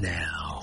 Now,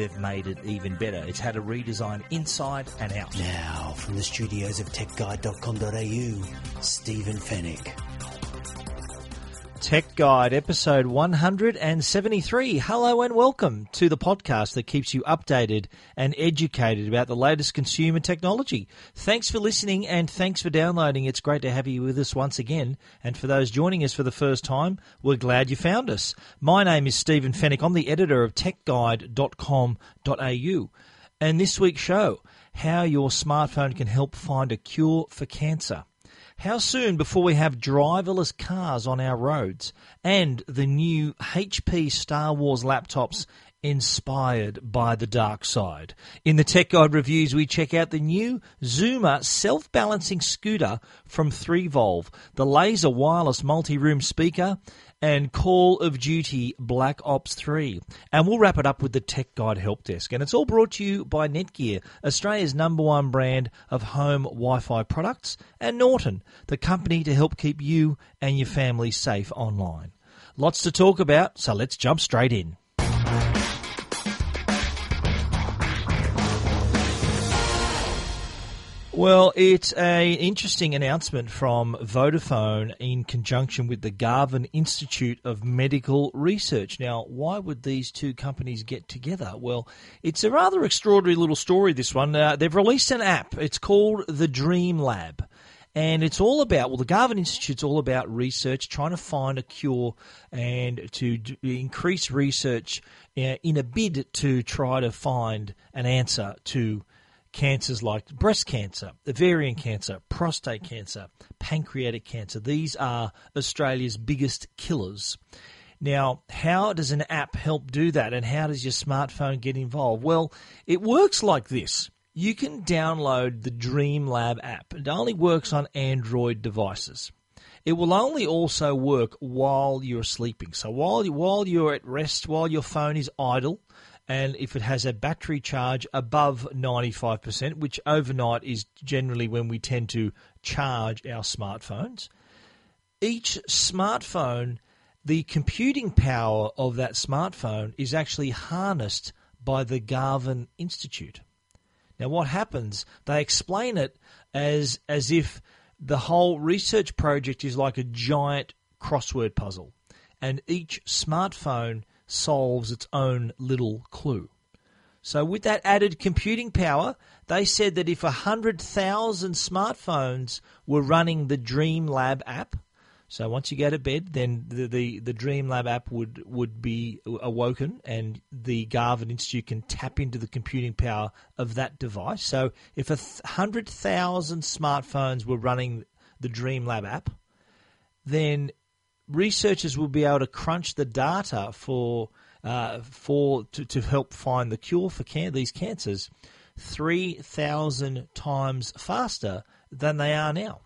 they've made it even better. It's had a redesign inside and out. Now, from the studios of techguide.com.au, Stephen Fenech. Tech Guide, episode 173. Hello and welcome to the podcast that keeps you updated and educated about the latest consumer technology. Thanks for listening and thanks for downloading. It's great to have you with us once again. And for those joining us for the first time, we're glad you found us. My name is Stephen Fenech. I'm the editor of techguide.com.au. And this week's show, how your smartphone can help find a cure for cancer. How soon before we have driverless cars on our roads and the new HP Star Wars laptops inspired by the dark side? In the Tech Guide reviews, we check out the new Zoomer self balancing scooter from 3Volve, the laser wireless multi room speaker, and Call of Duty Black Ops 3. And we'll wrap it up with the Tech Guide Help Desk. And it's all brought to you by Netgear, Australia's number one brand of home Wi Fi products, and Norton, the company to help keep you and your family safe online. Lots to talk about, so let's jump straight in. Well, it's an interesting announcement from Vodafone in conjunction with the Garvan Institute of Medical Research. Now, why would these two companies get together? Well, it's a rather extraordinary little story, this one. Uh, they've released an app. It's called the Dream Lab. And it's all about, well, the Garvan Institute's all about research, trying to find a cure and to d- increase research uh, in a bid to try to find an answer to cancers like breast cancer, ovarian cancer, prostate cancer, pancreatic cancer. These are Australia's biggest killers. Now, how does an app help do that and how does your smartphone get involved? Well, it works like this. You can download the Dreamlab app. It only works on Android devices. It will only also work while you're sleeping. So while while you're at rest, while your phone is idle, and if it has a battery charge above 95%, which overnight is generally when we tend to charge our smartphones, each smartphone, the computing power of that smartphone is actually harnessed by the Garvan Institute. Now, what happens? They explain it as as if the whole research project is like a giant crossword puzzle, and each smartphone solves its own little clue. So, with that added computing power, they said that if 100,000 smartphones were running the Dream Lab app, so once you go to bed, then the, the, the Dream Lab app would, would be awoken and the Garvan Institute can tap into the computing power of that device. So if a 100,000 smartphones were running the Dream Lab app, then researchers will be able to crunch the data for uh, for to, to help find the cure for can- these cancers three thousand times faster than they are now.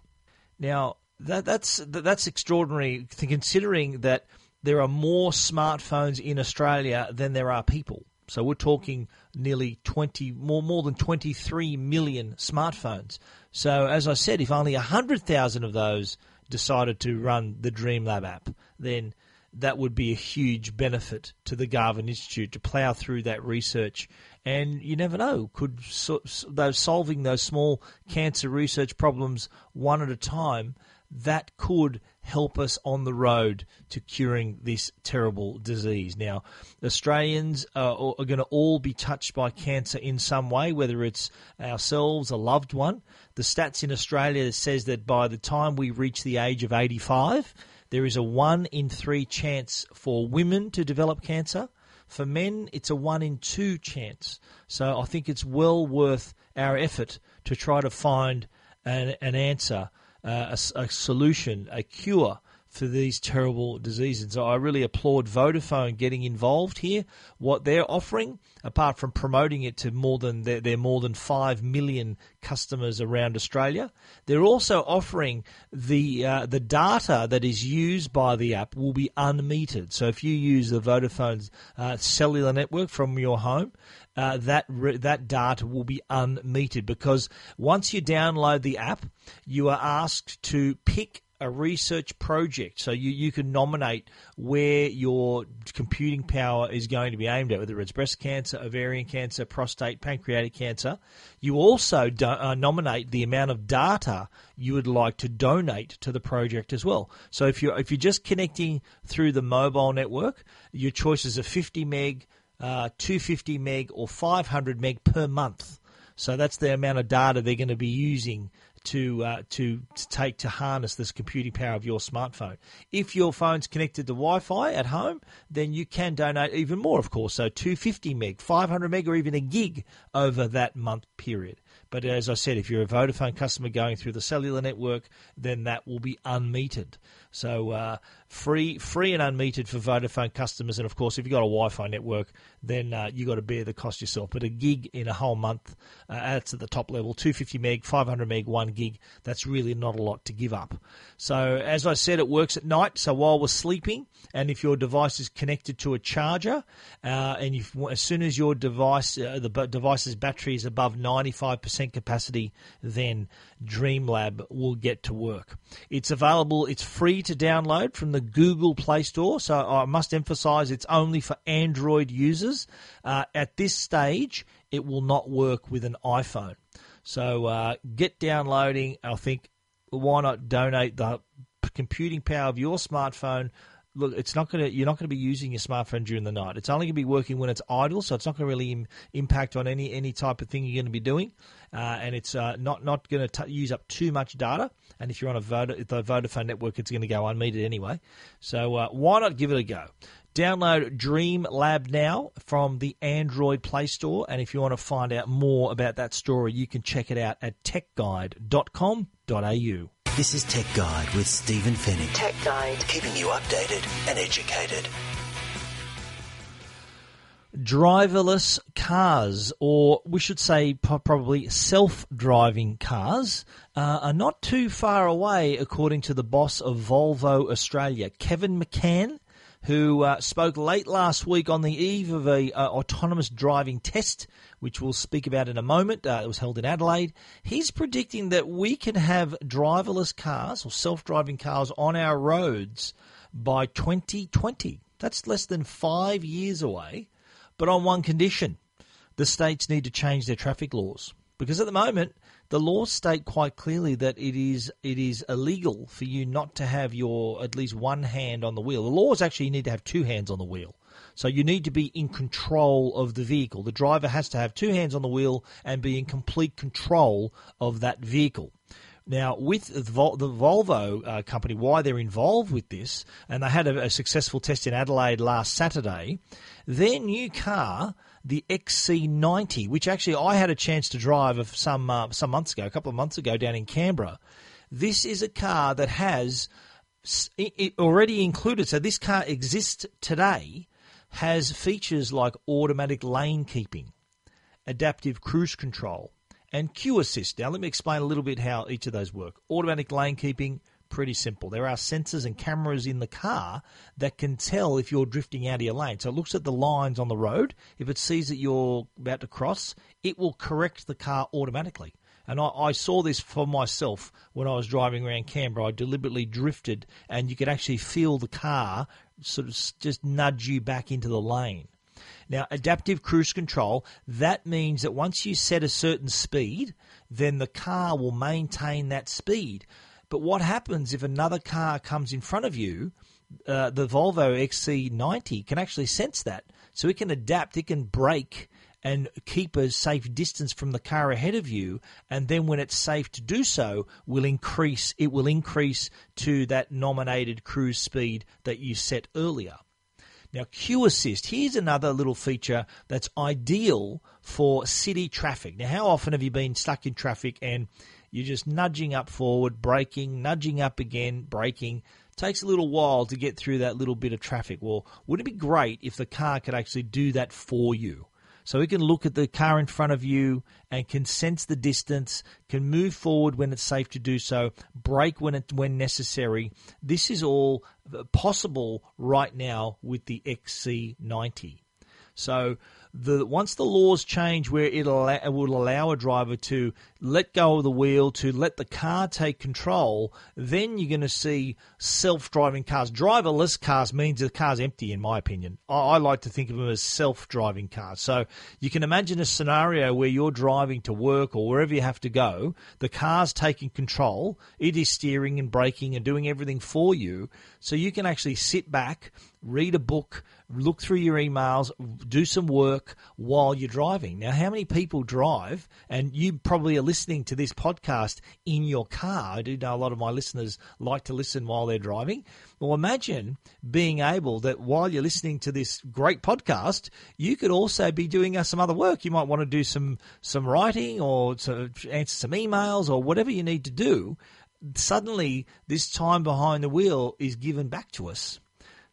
Now that, that's that's extraordinary, considering that there are more smartphones in Australia than there are people. So we're talking nearly 20 more more than 23 million smartphones. So as I said, if only 100,000 of those decided to run the Dreamlab app, then that would be a huge benefit to the Garvan Institute to plough through that research. And you never know, could so, those solving those small cancer research problems one at a time, that could help us on the road to curing this terrible disease. Now, Australians uh, are, are going to all be touched by cancer in some way, whether it's ourselves, a loved one. The stats in Australia says that by the time we reach the age of 85, there is a one in three chance for women to develop cancer. For men, it's a one in two chance. So I think it's well worth our effort to try to find an, an answer, uh, a, a, solution, a cure for these terrible diseases. So I really applaud Vodafone getting involved here. What they're offering, apart from promoting it to more than their, their more than five million customers around Australia, they're also offering the uh, the data that is used by the app will be unmetered. So if you use the Vodafone's uh, cellular network from your home, uh, that re- that data will be unmetered because once you download the app, you are asked to pick a research project. So you, you can nominate where your computing power is going to be aimed at, whether it's breast cancer, ovarian cancer, prostate, pancreatic cancer. You also do, uh, nominate the amount of data you would like to donate to the project as well. So if you're if you're just connecting through the mobile network, your choices are 50 meg, uh, 250 meg, or 500 meg per month. So that's the amount of data they're going to be using to, uh, to to take to harness this computing power of your smartphone. If your phone's connected to Wi-Fi at home, then you can donate even more, of course. So 250 meg, 500 meg, or even a gig over that month period. But as I said, if you're a Vodafone customer going through the cellular network, then that will be unmetered. So uh, free, free and unmetered for Vodafone customers, and of course, if you've got a Wi-Fi network, then uh, you got to bear the cost yourself. But a gig in a whole month, uh, that's at the top level, 250 meg, 500 meg, one gig. That's really not a lot to give up. So as I said, it works at night. So while we're sleeping, and if your device is connected to a charger, uh, and as soon as your device, uh, the device's battery is above 95% capacity, then DreamLab will get to work. It's available. It's free to download from the Google Play Store. So I must emphasize it's only for Android users. Uh, at this stage, it will not work with an iPhone. So uh, get downloading. I think why not donate the computing power of your smartphone look, it's not going to. You're not going to be using your smartphone during the night. It's only going to be working when it's idle, so it's not going to really Im- impact on any any type of thing you're going to be doing, uh, and it's uh, not not going to use up too much data. And if you're on a Voda, the Vodafone network, it's going to go unmetered anyway. So uh, why not give it a go? Download Dream Lab now from the Android Play Store, and if you want to find out more about that story, you can check it out at techguide.com.au. This is Tech Guide with Stephen Fenech. Tech Guide. Keeping you updated and educated. Driverless cars, or we should say probably self driving cars, uh, are not too far away, according to the boss of Volvo Australia, Kevin McCann who uh, spoke late last week on the eve of a uh, autonomous driving test, which we'll speak about in a moment. Uh, it was held in Adelaide. He's predicting that we can have driverless cars or self-driving cars on our roads by 2020. That's less than five years away, but on one condition: the states need to change their traffic laws because at the moment the laws state quite clearly that it is it is illegal for you not to have your at least one hand on the wheel. The laws actually need to have two hands on the wheel. So you need to be in control of the vehicle. The driver has to have two hands on the wheel and be in complete control of that vehicle. Now, with the Volvo uh, company, why they're involved with this, and they had a, a successful test in Adelaide last Saturday, their new car the XC90, which actually I had a chance to drive some uh, some months ago, a couple of months ago down in Canberra. This is a car that has already included. So this car exists today, has features like automatic lane keeping, adaptive cruise control, and queue assist. Now let me explain a little bit how each of those work. Automatic lane keeping pretty simple. There are sensors and cameras in the car that can tell if you're drifting out of your lane. So it looks at the lines on the road. If it sees that you're about to cross, it will correct the car automatically. And I, I, saw this for myself when I was driving around Canberra. I deliberately drifted, and you could actually feel the car sort of just nudge you back into the lane. Now, adaptive cruise control, that means that once you set a certain speed, then the car will maintain that speed. But what happens if another car comes in front of you? Uh, the Volvo XC90 can actually sense that, so it can adapt, it can brake and keep a safe distance from the car ahead of you and then when it's safe to do so will increase it will increase to that nominated cruise speed that you set earlier now queue assist here's another little feature that's ideal for city traffic now how often have you been stuck in traffic and you're just nudging up forward, braking, nudging up again, braking, takes a little while to get through that little bit of traffic. Well, wouldn't it be great if the car could actually do that for you? So it can look at the car in front of you and can sense the distance, can move forward when it's safe to do so, brake when it when necessary. This is all possible right now with the XC90. So the once the laws change where it, will allow a driver to let go of the wheel, to let the car take control, then you're going to see self-driving cars. Driverless cars means the car's empty, in my opinion. I, I like to think of them as self-driving cars. So you can imagine a scenario where you're driving to work or wherever you have to go, the car's taking control, it is steering and braking and doing everything for you, so you can actually sit back, read a book, look through your emails, do some work while you're driving. Now, how many people drive, and you probably are listening to this podcast in your car? I do know a lot of my listeners like to listen while they're driving. Well, imagine being able that while you're listening to this great podcast, you could also be doing uh, some other work. You might want to do some some writing or to answer some emails or whatever you need to do. Suddenly, this time behind the wheel is given back to us.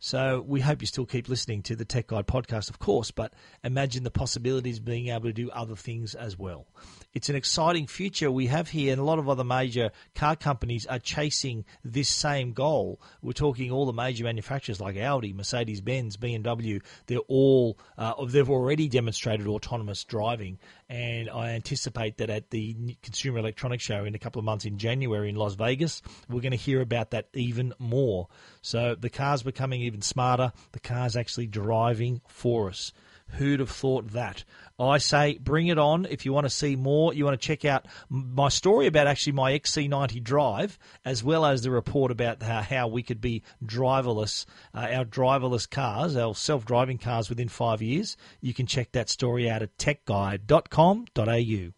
So we hope you still keep listening to the Tech Guide podcast, of course, but imagine the possibilities of being able to do other things as well. It's an exciting future we have here, and a lot of other major car companies are chasing this same goal. We're talking all the major manufacturers like Audi, Mercedes Benz, BMW. They're all uh, they've already demonstrated autonomous driving, and I anticipate that at the Consumer Electronics Show in a couple of months in January in Las Vegas, we're going to hear about that even more. So the car's becoming even smarter. The car's actually driving for us. Who'd have thought that? I say bring it on. If you want to see more, you want to check out my story about actually my XC90 drive, as well as the report about how, we could be driverless, uh, our driverless cars, our self driving cars within five years. You can check that story out at techguide.com.au.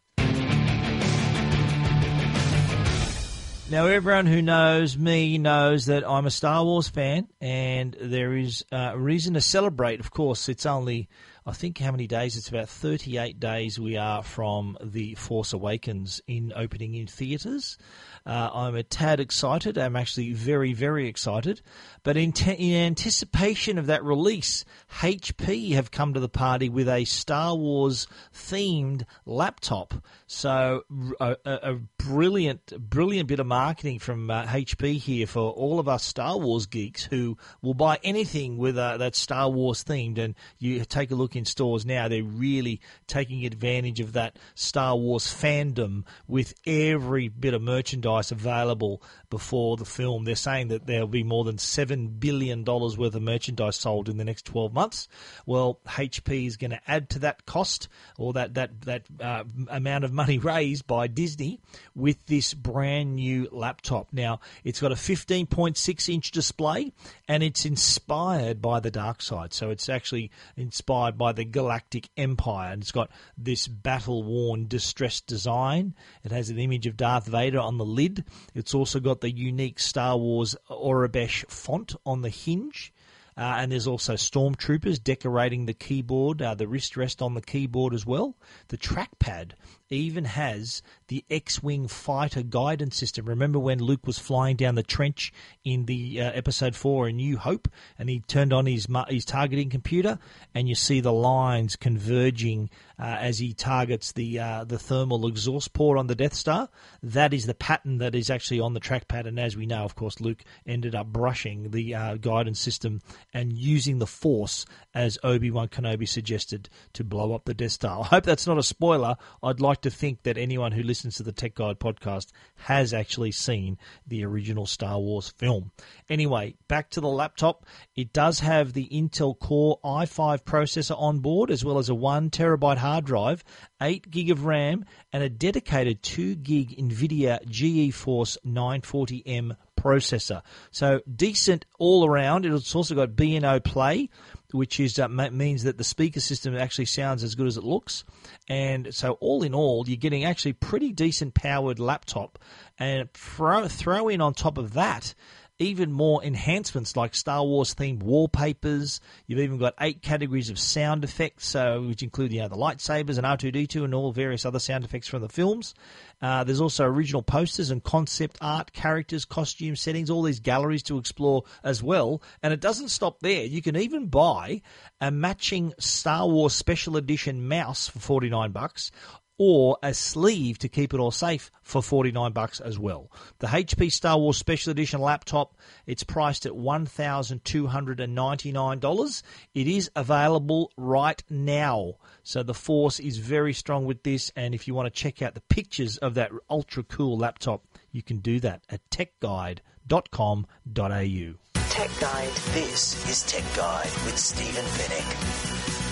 Now, everyone who knows me knows that I'm a Star Wars fan, and there is uh, a reason to celebrate. Of course, it's only, I think, how many days? It's about 38 days we are from The Force Awakens in opening in theatres. Uh, I'm a tad excited. I'm actually very, very excited. But in, te- in anticipation of that release, HP have come to the party with a Star Wars themed laptop. So a, a, brilliant, brilliant bit of marketing from uh, HP here for all of us Star Wars geeks who will buy anything with uh, that Star Wars themed. And you take a look in stores now; they're really taking advantage of that Star Wars fandom with every bit of merchandise available before the film. They're saying that there'll be more than seven billion dollars worth of merchandise sold in the next twelve months. Well, HP is going to add to that cost or that that that uh, amount of money money raised by Disney with this brand new laptop. Now, it's got a 15.6 inch display and it's inspired by the dark side. So it's actually inspired by the Galactic Empire and it's got this battle worn, distressed design. It has an image of Darth Vader on the lid. It's also got the unique Star Wars Aurebesh font on the hinge. Uh, and there's also stormtroopers decorating the keyboard, uh, the wrist rest on the keyboard as well. The trackpad even has the X-wing fighter guidance system. Remember when Luke was flying down the trench in the uh, episode four A New Hope, and he turned on his his targeting computer, and you see the lines converging uh, as he targets the uh, the thermal exhaust port on the Death Star. That is the pattern that is actually on the trackpad, and as we know, of course, Luke ended up brushing the uh, guidance system and using the Force as Obi Wan Kenobi suggested to blow up the Death Star. I hope that's not a spoiler. I'd like to think that anyone who listens to the Tech Guide podcast has actually seen the original Star Wars film. Anyway, back to the laptop. It does have the Intel Core i5 processor on board, as well as a one terabyte hard drive, eight gig of RAM, and a dedicated two gig NVIDIA GeForce 940M processor. So decent all around. It's also got B&O Play, which is uh, means that the speaker system actually sounds as good as it looks. And so all in all, you're getting actually pretty decent powered laptop. And throw, throw in on top of that even more enhancements like Star Wars themed wallpapers. You've even got eight categories of sound effects, so which include you know the lightsabers and R2D2 and all various other sound effects from the films. Uh, there's also original posters and concept art, characters, costume settings, all these galleries to explore as well. And it doesn't stop there. You can even buy a matching Star Wars Special Edition mouse for 49 bucks or a sleeve to keep it all safe for 49 bucks as well. The HP Star Wars Special Edition laptop, it's priced at $1,299. It is available right now. So the force is very strong with this and if you want to check out the pictures of that ultra cool laptop, you can do that at techguide.com.au. Tech Guide. This is Tech Guide with Stephen Fenech.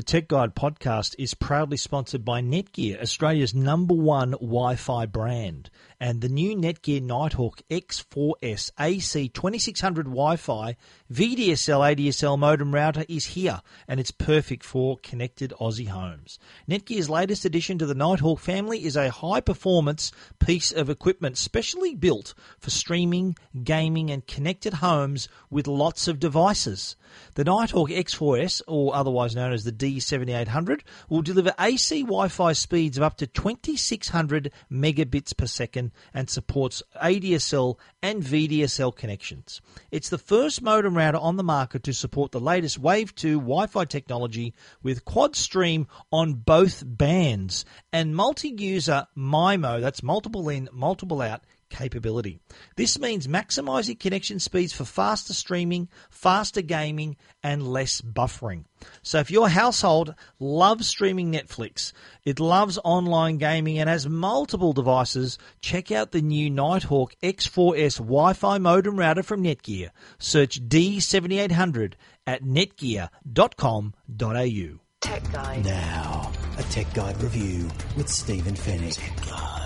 The Tech Guide podcast is proudly sponsored by Netgear, Australia's number one Wi Fi brand. And the new Netgear Nighthawk X4S AC 2600 Wi Fi VDSL ADSL modem router is here, and it's perfect for connected Aussie homes. Netgear's latest addition to the Nighthawk family is a high performance piece of equipment specially built for streaming, gaming, and connected homes with lots of devices. The Nighthawk X4S, or otherwise known as the D7800, will deliver AC Wi Fi speeds of up to 2600 megabits per second and supports ADSL and VDSL connections. It's the first modem router on the market to support the latest Wave 2 Wi Fi technology with quad stream on both bands and multi user MIMO, that's multiple in, multiple out capability. This means maximizing connection speeds for faster streaming, faster gaming, and less buffering. So if your household loves streaming Netflix, it loves online gaming and has multiple devices, check out the new Nighthawk X4S Wi-Fi modem router from Netgear. Search D7800 at netgear.com.au. Tech Guide. Now, a Tech Guide review with Stephen Fenech.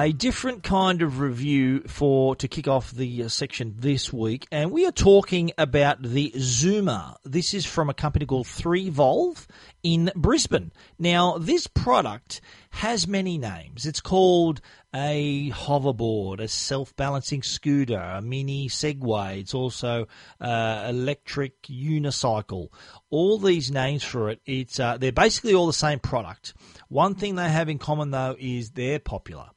A different kind of review for to kick off the uh, section this week, and we are talking about the Zoomer. This is from a company called 3Volve in Brisbane. Now, this product has many names. It's called a hoverboard, a self-balancing scooter, a mini Segway. It's also uh, electric unicycle. All these names for it. It's uh, they're basically all the same product. One thing they have in common though is they're popular.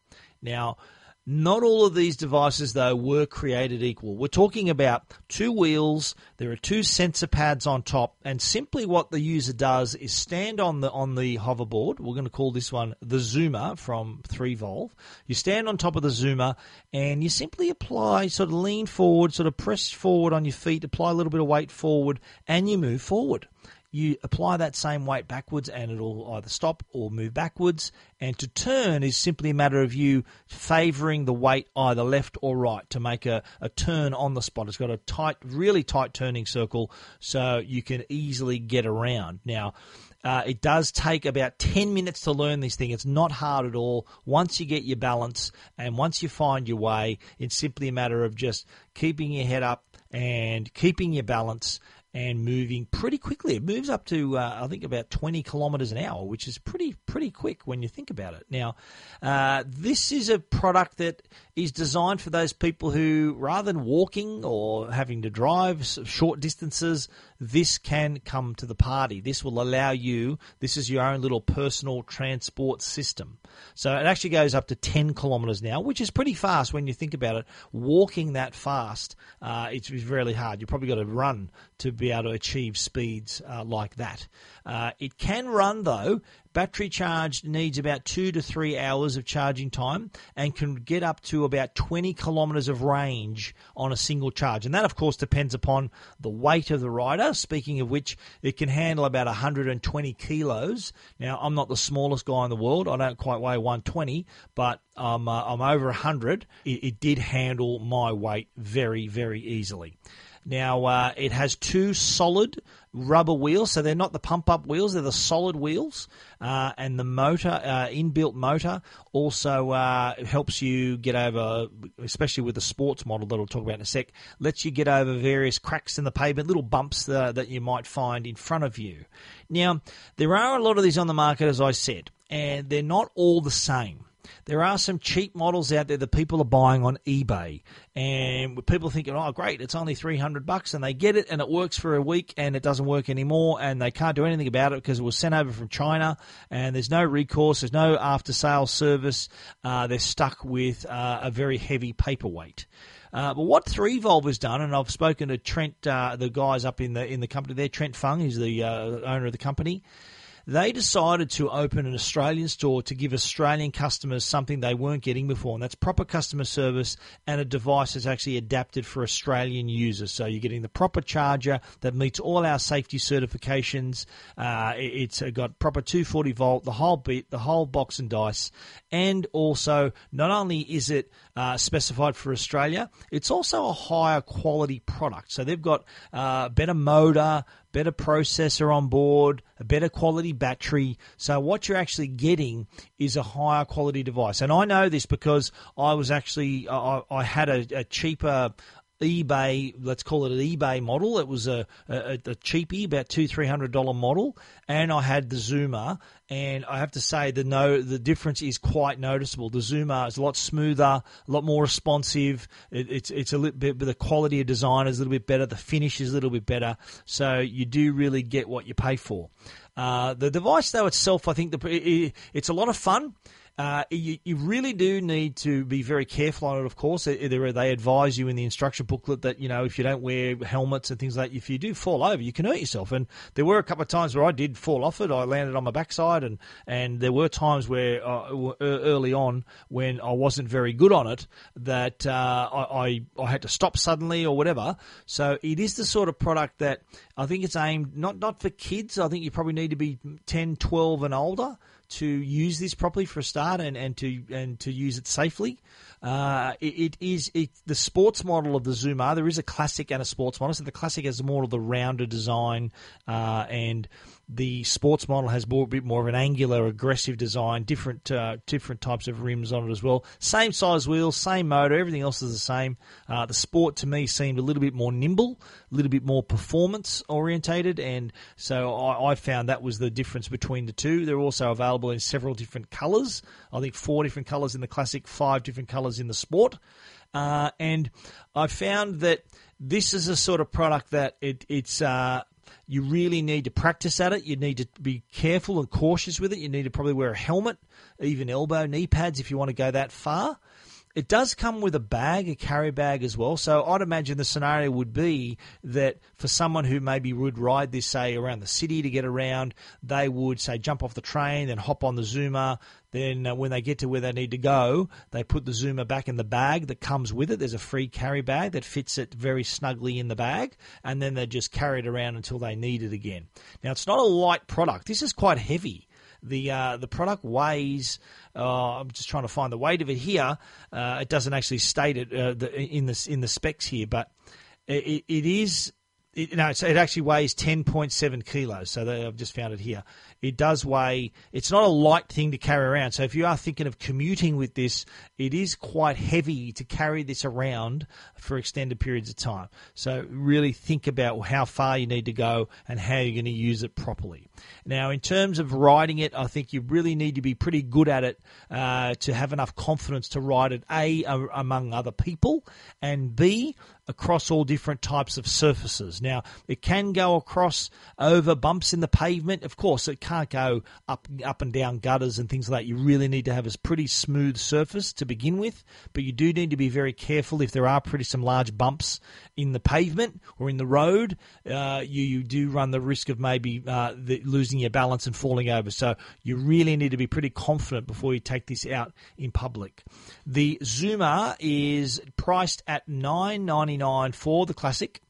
Now, not all of these devices, though, were created equal. We're talking about two wheels. There are two sensor pads on top, and simply what the user does is stand on the on the hoverboard. We're going to call this one the Zoomer from 3Volve. You stand on top of the Zoomer, and you simply apply, sort of lean forward, sort of press forward on your feet, apply a little bit of weight forward, and you move forward you apply that same weight backwards and it'll either stop or move backwards. And to turn is simply a matter of you favoring the weight either left or right to make a, a turn on the spot. It's got a tight, really tight turning circle so you can easily get around. Now, uh, it does take about 10 minutes to learn this thing. It's not hard at all. Once you get your balance and once you find your way, it's simply a matter of just keeping your head up and keeping your balance and moving pretty quickly. It moves up to uh, I think about 20 kilometers an hour, which is pretty pretty quick when you think about it. Now, uh, this is a product that is designed for those people who, rather than walking or having to drive short distances, this can come to the party. This will allow you. This is your own little personal transport system. So it actually goes up to 10 kilometers now, which is pretty fast when you think about it. Walking that fast, uh, it's really hard. You've probably got to run to be able to achieve speeds uh, like that. Uh, it can run though. Battery charge needs about two to three hours of charging time and can get up to about 20 kilometres of range on a single charge. And that, of course, depends upon the weight of the rider. Speaking of which, it can handle about 120 kilos. Now, I'm not the smallest guy in the world. I don't quite weigh 120, but I'm, uh, I'm over 100. It, it did handle my weight very, very easily. Now, uh, it has two solid rubber wheels, so they're not the pump up wheels, they're the solid wheels. Uh, and the motor, uh, inbuilt motor, also uh, helps you get over, especially with the sports model that I'll talk about in a sec, lets you get over various cracks in the pavement, little bumps that you might find in front of you. Now, there are a lot of these on the market, as I said, and they're not all the same. There are some cheap models out there that people are buying on eBay, and people thinking, "Oh, great, it's only three hundred bucks," and they get it, and it works for a week, and it doesn't work anymore, and they can't do anything about it because it was sent over from China, and there's no recourse, there's no after sales service. Uh, they're stuck with uh, a very heavy paperweight. Uh, but what Three Volve has done, and I've spoken to Trent, uh, the guys up in the in the company there, Trent Fung, who's the uh, owner of the company they decided to open an Australian store to give Australian customers something they weren't getting before, and that's proper customer service and a device that's actually adapted for Australian users. So you're getting the proper charger that meets all our safety certifications. Uh, it's got proper 240 volt, the whole bit, the whole box and dice, and also not only is it uh, specified for Australia, it's also a higher quality product. So they've got uh, better motor, better processor on board, a better quality battery. So what you're actually getting is a higher quality device. And I know this because I was actually I, I had a, a cheaper eBay, let's call it an eBay model. It was a, a, a about two three hundred dollar model, and I had the Zoomer, and I have to say the no the difference is quite noticeable. The Zoomer is a lot smoother, a lot more responsive. It, it's it's a little bit, but the quality of design is a little bit better. The finish is a little bit better, so you do really get what you pay for. Uh, the device though itself, I think the, it, it's a lot of fun. Uh, you, you, really do need to be very careful on it, of course. They, advise you in the instruction booklet that, you know, if you don't wear helmets and things like that, if you do fall over, you can hurt yourself. And there were a couple of times where I did fall off it. I landed on my backside, and, and there were times where uh, early on when I wasn't very good on it that uh, I, I, I had to stop suddenly or whatever. So it is the sort of product that I think it's aimed not, not for kids. I think you probably need to be 10, 12 and older to use this properly for a start and, and to and to use it safely. Uh, it, it is it, the sports model of the Zoomer. There is a classic and a sports model. So the classic has more of the rounder design uh, and the sports model has more, a bit more of an angular, aggressive design, different uh, different types of rims on it as well. Same size wheels, same motor, everything else is the same. Uh, the sport to me seemed a little bit more nimble, a little bit more performance orientated, and so I, I found that was the difference between the two. They're also available in several different colours. I think four different colours in the classic, five different colours in the sport. Uh, and I found that this is a sort of product that it, it's uh, you really need to practice at it. You need to be careful and cautious with it. You need to probably wear a helmet, even elbow, knee pads if you want to go that far. It does come with a bag, a carry bag as well. So I'd imagine the scenario would be that for someone who maybe would ride this, say, around the city to get around, they would, say, jump off the train, then hop on the Zoomer. Then uh, when they get to where they need to go, they put the Zoomer back in the bag that comes with it. There's a free carry bag that fits it very snugly in the bag, and then they just carry it around until they need it again. Now, it's not a light product. This is quite heavy. The uh, the product weighs. Uh, I'm just trying to find the weight of it here. Uh, it doesn't actually state it uh, the, in the in the specs here, but it, it is. It, no, it actually weighs 10.7 kilos. So I've just found it here. It does weigh. It's not a light thing to carry around. So if you are thinking of commuting with this, it is quite heavy to carry this around for extended periods of time. So really think about how far you need to go and how you're going to use it properly. Now, in terms of riding it, I think you really need to be pretty good at it uh, to have enough confidence to ride it, A, among other people, and B, across all different types of surfaces. Now, it can go across over bumps in the pavement. Of course, it can't go up up and down gutters and things like that. You really need to have a pretty smooth surface to begin with, but you do need to be very careful if there are pretty some large bumps in the pavement or in the road. Uh, you, you do run the risk of maybe uh, the, losing your balance and falling over. So you really need to be pretty confident before you take this out in public. The Zoomer is priced at nine ninety nine for the classic,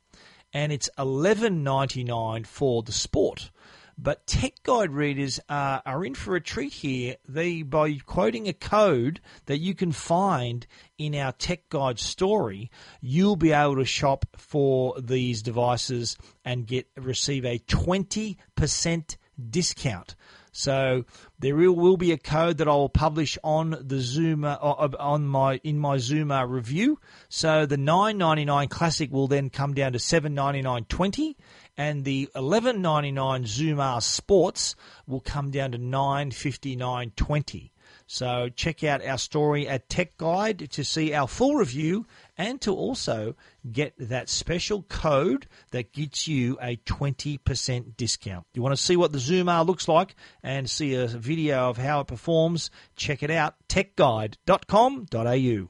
and it's eleven ninety nine for the sport. But Tech Guide readers uh, are in for a treat here. They by quoting a code that you can find in our Tech Guide story, you'll be able to shop for these devices and get receive a twenty percent discount. So there will, be a code that I will publish on the Zoomer uh, on my in my Zoomer review. So the 9.99 classic will then come down to 7.99.20 and the 11.99 Zoomer Sports will come down to 9.59.20. So check out our story at Tech Guide to see our full review and to also get that special code that gets you a 20% discount. You want to see what the Zoomer looks like and see a video of how it performs? Check it out, techguide.com.au.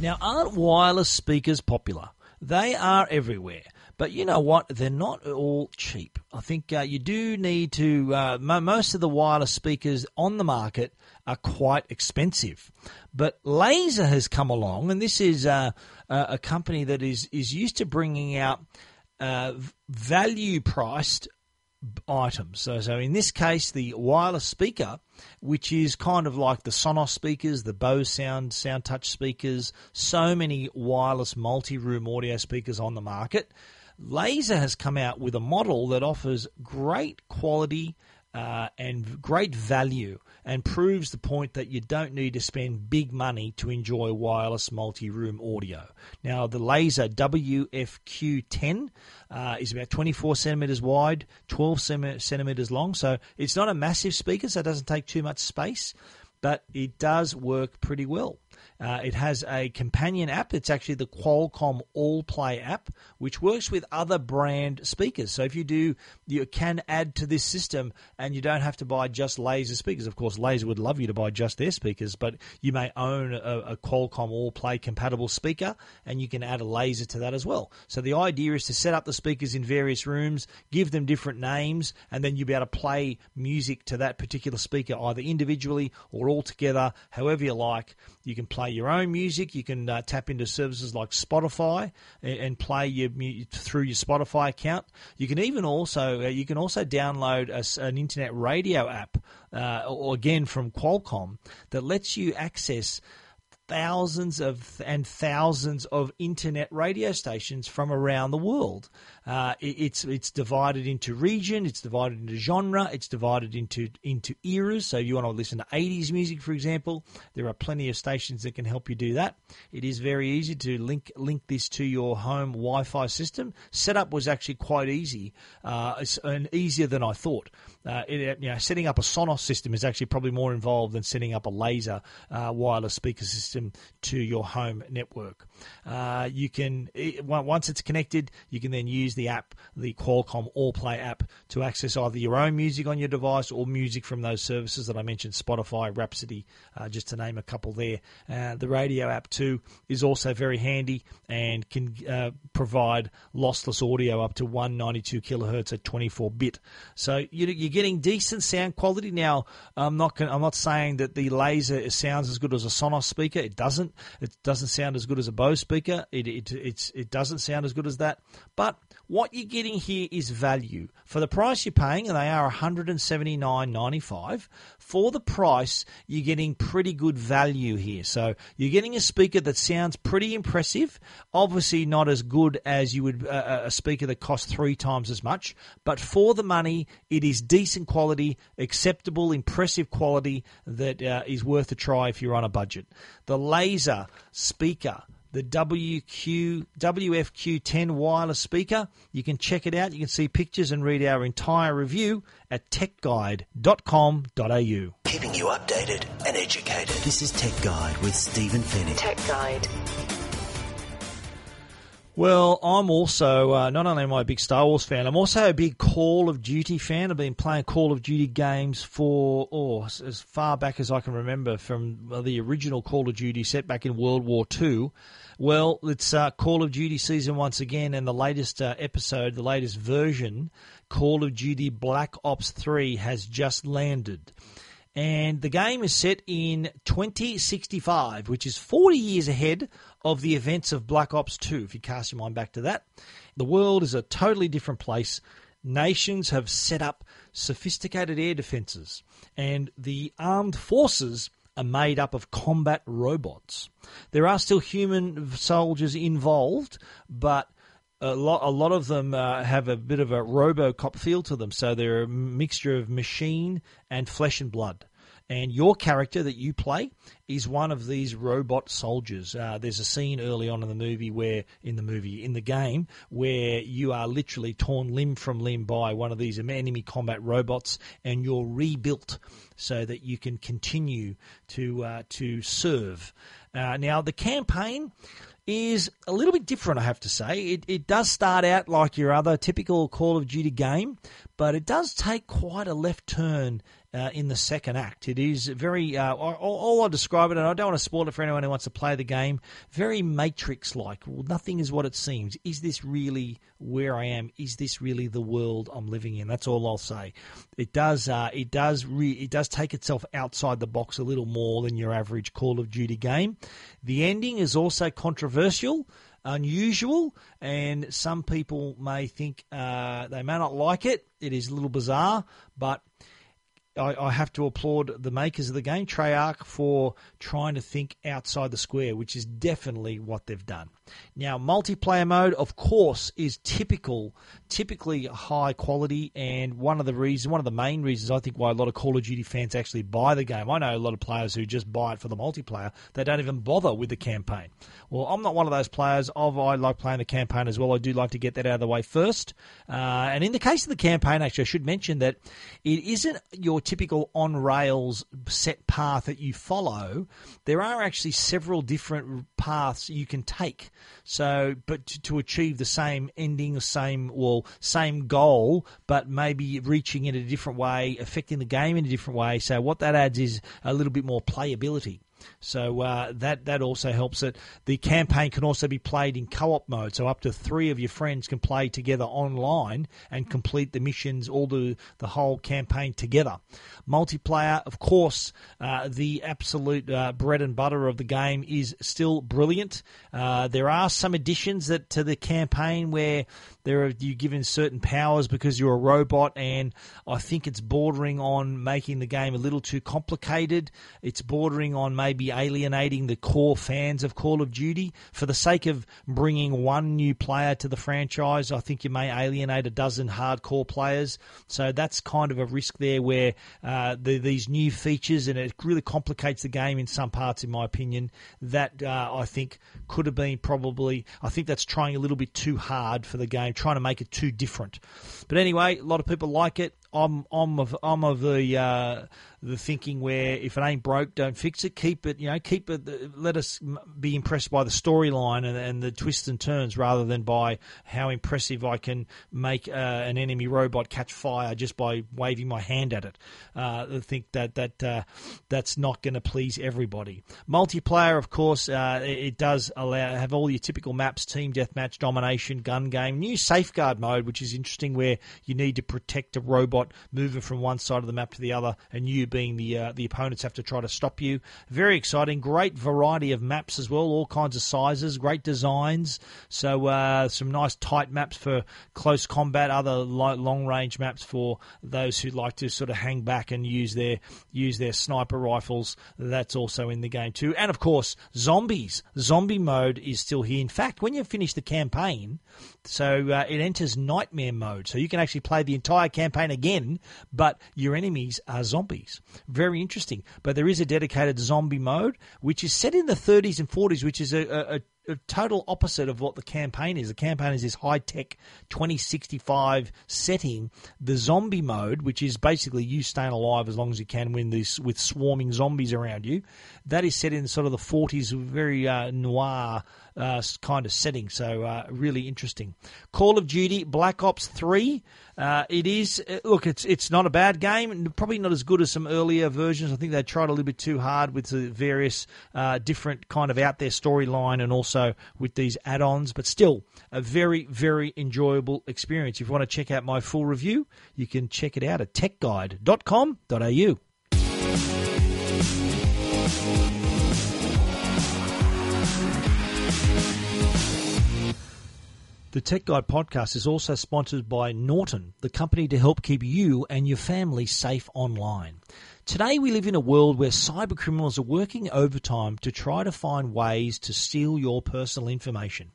Now, aren't wireless speakers popular? They are everywhere. But you know what? They're not all cheap. I think uh, you do need to. Uh, most of the wireless speakers on the market are quite expensive. But Laser has come along, and this is uh, a company that is, is used to bringing out uh, value priced items. So, so in this case, the wireless speaker, which is kind of like the Sonos speakers, the Bose Sound Sound Touch speakers, so many wireless multi-room audio speakers on the market. Laser has come out with a model that offers great quality uh, and great value and proves the point that you don't need to spend big money to enjoy wireless multi room audio. Now, the Laser WFQ10 uh, is about 24 centimeters wide, 12 centimeters long, so it's not a massive speaker, so it doesn't take too much space, but it does work pretty well. Uh, it has a companion app. It's actually the Qualcomm All Play app, which works with other brand speakers. So if you do, you can add to this system, and you don't have to buy just Laser speakers. Of course, Laser would love you to buy just their speakers, but you may own a, a Qualcomm All Play compatible speaker, and you can add a Laser to that as well. So the idea is to set up the speakers in various rooms, give them different names, and then you'll be able to play music to that particular speaker either individually or all together, however you like. You can play your own music. You can uh, tap into services like Spotify and, and play your through your Spotify account. You can even also uh, you can also download a, an internet radio app, uh, or again from Qualcomm, that lets you access thousands of and thousands of internet radio stations from around the world. Uh, it, it's it's divided into region, it's divided into genre, it's divided into into eras. So if you want to listen to 80s music, for example, there are plenty of stations that can help you do that. It is very easy to link link this to your home Wi-Fi system. Setup was actually quite easy, uh, and easier than I thought. Uh, it, you know, setting up a Sonos system is actually probably more involved than setting up a laser uh, wireless speaker system to your home network. Uh, you can once it's connected, you can then use the app, the Qualcomm All Play app, to access either your own music on your device or music from those services that I mentioned, Spotify, Rhapsody, uh, just to name a couple there. Uh, the radio app too is also very handy and can uh, provide lossless audio up to 192 kilohertz at 24 bit. So you're getting decent sound quality. Now, I'm not gonna, I'm not saying that the laser sounds as good as a Sonos speaker. It doesn't. It doesn't sound as good as a Bose speaker. It it it's, it doesn't sound as good as that. But what you're getting here is value. For the price you're paying, and they are $179.95, for the price, you're getting pretty good value here. So you're getting a speaker that sounds pretty impressive. Obviously, not as good as you would uh, a speaker that costs three times as much, but for the money, it is decent quality, acceptable, impressive quality that uh, is worth a try if you're on a budget. The laser speaker the WQ WFQ10 wireless speaker. You can check it out. You can see pictures and read our entire review at techguide.com.au. Keeping you updated and educated. This is Tech Guide with Stephen Fenech. Tech Guide. Well, I'm also uh, not only am I a big Star Wars fan, I'm also a big Call of Duty fan. I've been playing Call of Duty games for oh as far back as I can remember, from the original Call of Duty set back in World War II. Well, it's uh, Call of Duty season once again, and the latest uh, episode, the latest version, Call of Duty Black Ops 3, has just landed. And the game is set in 2065, which is 40 years ahead of the events of Black Ops 2, if you cast your mind back to that. The world is a totally different place. Nations have set up sophisticated air defenses, and the armed forces are made up of combat robots. There are still human soldiers involved, but a lot, a lot of them uh, have a bit of a RoboCop feel to them. So they're a mixture of machine and flesh and blood. And your character that you play is one of these robot soldiers. Uh, there's a scene early on in the movie where, in the movie, in the game, where you are literally torn limb from limb by one of these enemy combat robots, and you're rebuilt so that you can continue to uh, to serve. Uh, now, the campaign is a little bit different, I have to say. It, it does start out like your other typical Call of Duty game, but it does take quite a left turn uh, in the second act. It is very, uh, all, all I describe it, and I don't want to spoil it for anyone who wants to play the game, very Matrix like. Well, nothing is what it seems. Is this really where I am? Is this really the world I'm living in? That's all I'll say. It does, uh, it does, re- it does take itself outside the box a little more than your average Call of Duty game. The ending is also controversial unusual, and some people may think uh, they may not like it. It is a little bizarre, but I, I, have to applaud the makers of the game, Treyarch, for trying to think outside the square, which is definitely what they've done. Now, multiplayer mode, of course, is typical, typically high quality, and one of the reasons, one of the main reasons I think why a lot of Call of Duty fans actually buy the game. I know a lot of players who just buy it for the multiplayer; they don't even bother with the campaign. Well, I'm not one of those players. Of I like playing the campaign as well. I do like to get that out of the way first. Uh, and in the case of the campaign, actually, I should mention that it isn't your typical on rails set path that you follow. There are actually several different paths you can take. So, but to, to achieve the same ending, same well, same goal, but maybe reaching in a different way, affecting the game in a different way. So, what that adds is a little bit more playability. So uh, that that also helps it. The campaign can also be played in co-op mode, so up to three of your friends can play together online and complete the missions, all the the whole campaign together. Multiplayer, of course, uh, the absolute uh, bread and butter of the game is still brilliant. Uh, there are some additions that to the campaign where there are you given certain powers because you're a robot, and I think it's bordering on making the game a little too complicated. It's bordering on maybe alienating the core fans of Call of Duty for the sake of bringing one new player to the franchise. I think you may alienate a dozen hardcore players, so that's kind of a risk there where uh, the, these new features and it really complicates the game in some parts, in my opinion. That uh, I think could have been probably. I think that's trying a little bit too hard for the game, trying to make it too different. But anyway, a lot of people like it. I'm I'm of I'm of the uh, the thinking where if it ain't broke, don't fix it. Keep it, you know, keep it. Let us be impressed by the storyline and, and the twists and turns rather than by how impressive I can make uh, an enemy robot catch fire just by waving my hand at it. Uh, I think that that uh, that's not going to please everybody. Multiplayer, of course, uh, it does allow have all your typical maps: team deathmatch, domination, gun game, new safeguard mode, which is interesting, where you need to protect a robot moving from one side of the map to the other, and you being the uh, the opponents have to try to stop you. Very exciting, great variety of maps as well, all kinds of sizes, great designs. So uh, some nice tight maps for close combat, other long range maps for those who like to sort of hang back and use their use their sniper rifles. That's also in the game too, and of course zombies. Zombie mode is still here. In fact, when you finish the campaign, so uh, it enters nightmare mode, so you can actually play the entire campaign again, but your enemies are zombies. Very interesting. But there is a dedicated zombie mode, which is set in the 30s and 40s, which is a, a, a total opposite of what the campaign is. The campaign is this high tech 2065 setting. The zombie mode, which is basically you staying alive as long as you can this with swarming zombies around you, that is set in sort of the 40s, very uh, noir uh, kind of setting. So uh, really interesting. Call of Duty Black Ops 3. Uh, it is uh, look, it's it's not a bad game. Probably not as good as some earlier versions. I think they tried a little bit too hard with the various uh, different kind of out there storyline and also with these add-ons. But still, a very very enjoyable experience. If you want to check out my full review, you can check it out at techguide.com.au. The Tech Guide podcast is also sponsored by Norton, the company to help keep you and your family safe online. Today we live in a world where cyber criminals are working overtime to try to find ways to steal your personal information.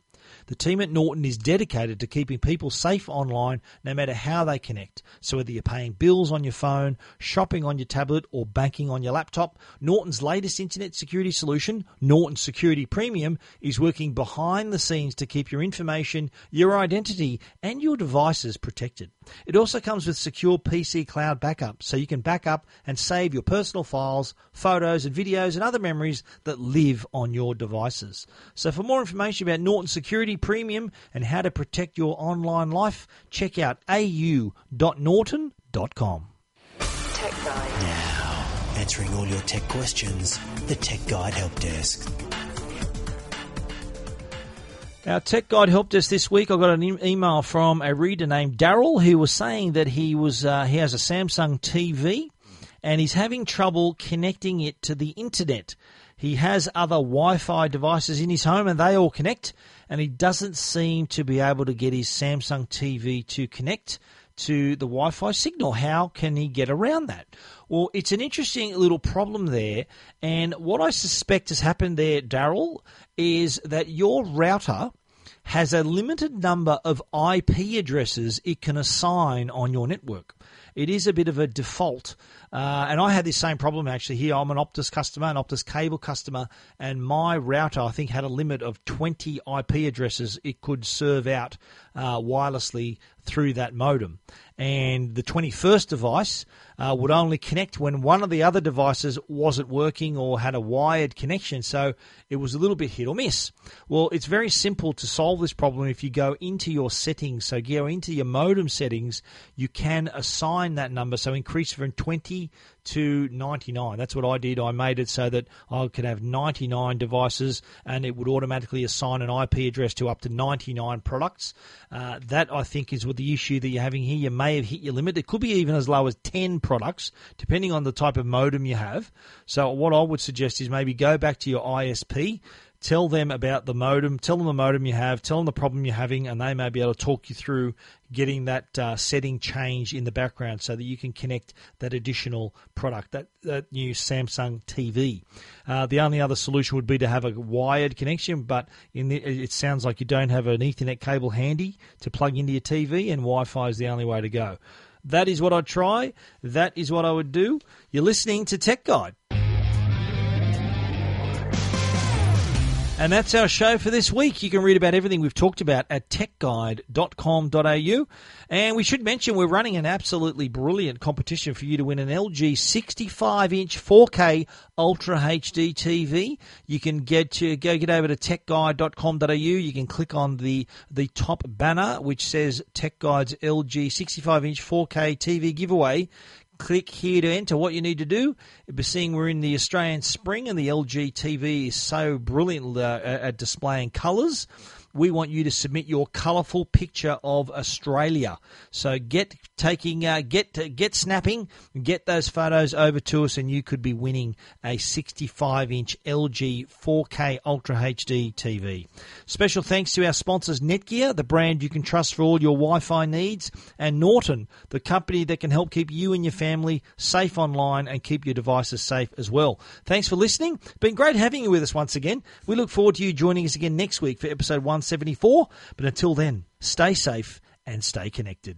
The team at Norton is dedicated to keeping people safe online no matter how they connect. So whether you're paying bills on your phone, shopping on your tablet, or banking on your laptop, Norton's latest internet security solution, Norton Security Premium, is working behind the scenes to keep your information, your identity, and your devices protected. It also comes with secure PC cloud backup, so you can back up and save your personal files, photos, and videos and other memories that live on your devices. So for more information about Norton Security Premium and how to protect your online life, check out au.norton.com. Tech Guide. Now, answering all your tech questions, the Tech Guide Help Desk. Our Tech Guide Help Desk this week. I got an e- email from a reader named Daryl who was saying that he was uh, he has a Samsung TV and he's having trouble connecting it to the internet. He has other Wi-Fi devices in his home and they all connect, and he doesn't seem to be able to get his Samsung TV to connect to the Wi Fi signal. How can he get around that? Well, it's an interesting little problem there. And what I suspect has happened there, Daryl, is that your router has a limited number of IP addresses it can assign on your network. It is a bit of a default. Uh, and I had this same problem actually here. I'm an Optus customer, an Optus cable customer, and my router, I think, had a limit of 20 IP addresses it could serve out uh, wirelessly through that modem. And the 21st device uh, would only connect when one of the other devices wasn't working or had a wired connection. So it was a little bit hit or miss. Well, it's very simple to solve this problem if you go into your settings. So go into your modem settings, you can assign that number. So increase from 20 to 99. That's what I did. I made it so that I could have 99 devices and it would automatically assign an IP address to up to 99 products. Uh, that, I think, is what the issue that you're having here. You may have hit your limit. It could be even as low as 10 products, depending on the type of modem you have. So, what I would suggest is maybe go back to your ISP tell them about the modem, tell them the modem you have, tell them the problem you're having, and they may be able to talk you through getting that uh, setting change in the background so that you can connect that additional product, that, that new Samsung TV. Uh, the only other solution would be to have a wired connection, but the, it sounds like you don't have an Ethernet cable handy to plug into your TV, and Wi Fi is the only way to go. That is what I'd try. That is what I would do. You're listening to Tech Guide. And that's our show for this week. You can read about everything we've talked about at techguide.com.au. And we should mention we're running an absolutely brilliant competition for you to win an LG 65 inch 4K Ultra HD TV. You can get to go get over to techguide.com.au. You can click on the the top banner which says Tech Guide's LG 65 inch 4K TV giveaway click here to enter. What you need to do, You'll be seeing we're in the Australian spring and the LG TV is so brilliant uh, at displaying colours, we want you to submit your colourful picture of Australia. So get taking, uh, get uh, get snapping, get those photos over to us, and you could be winning a 65-inch LG 4K Ultra HD TV. Special thanks to our sponsors Netgear, the brand you can trust for all your Wi-Fi needs, and Norton, the company that can help keep you and your family safe online and keep your devices safe as well. Thanks for listening. Been great having you with us once again. We look forward to you joining us again next week for episode one. 174. But until then, stay safe and stay connected.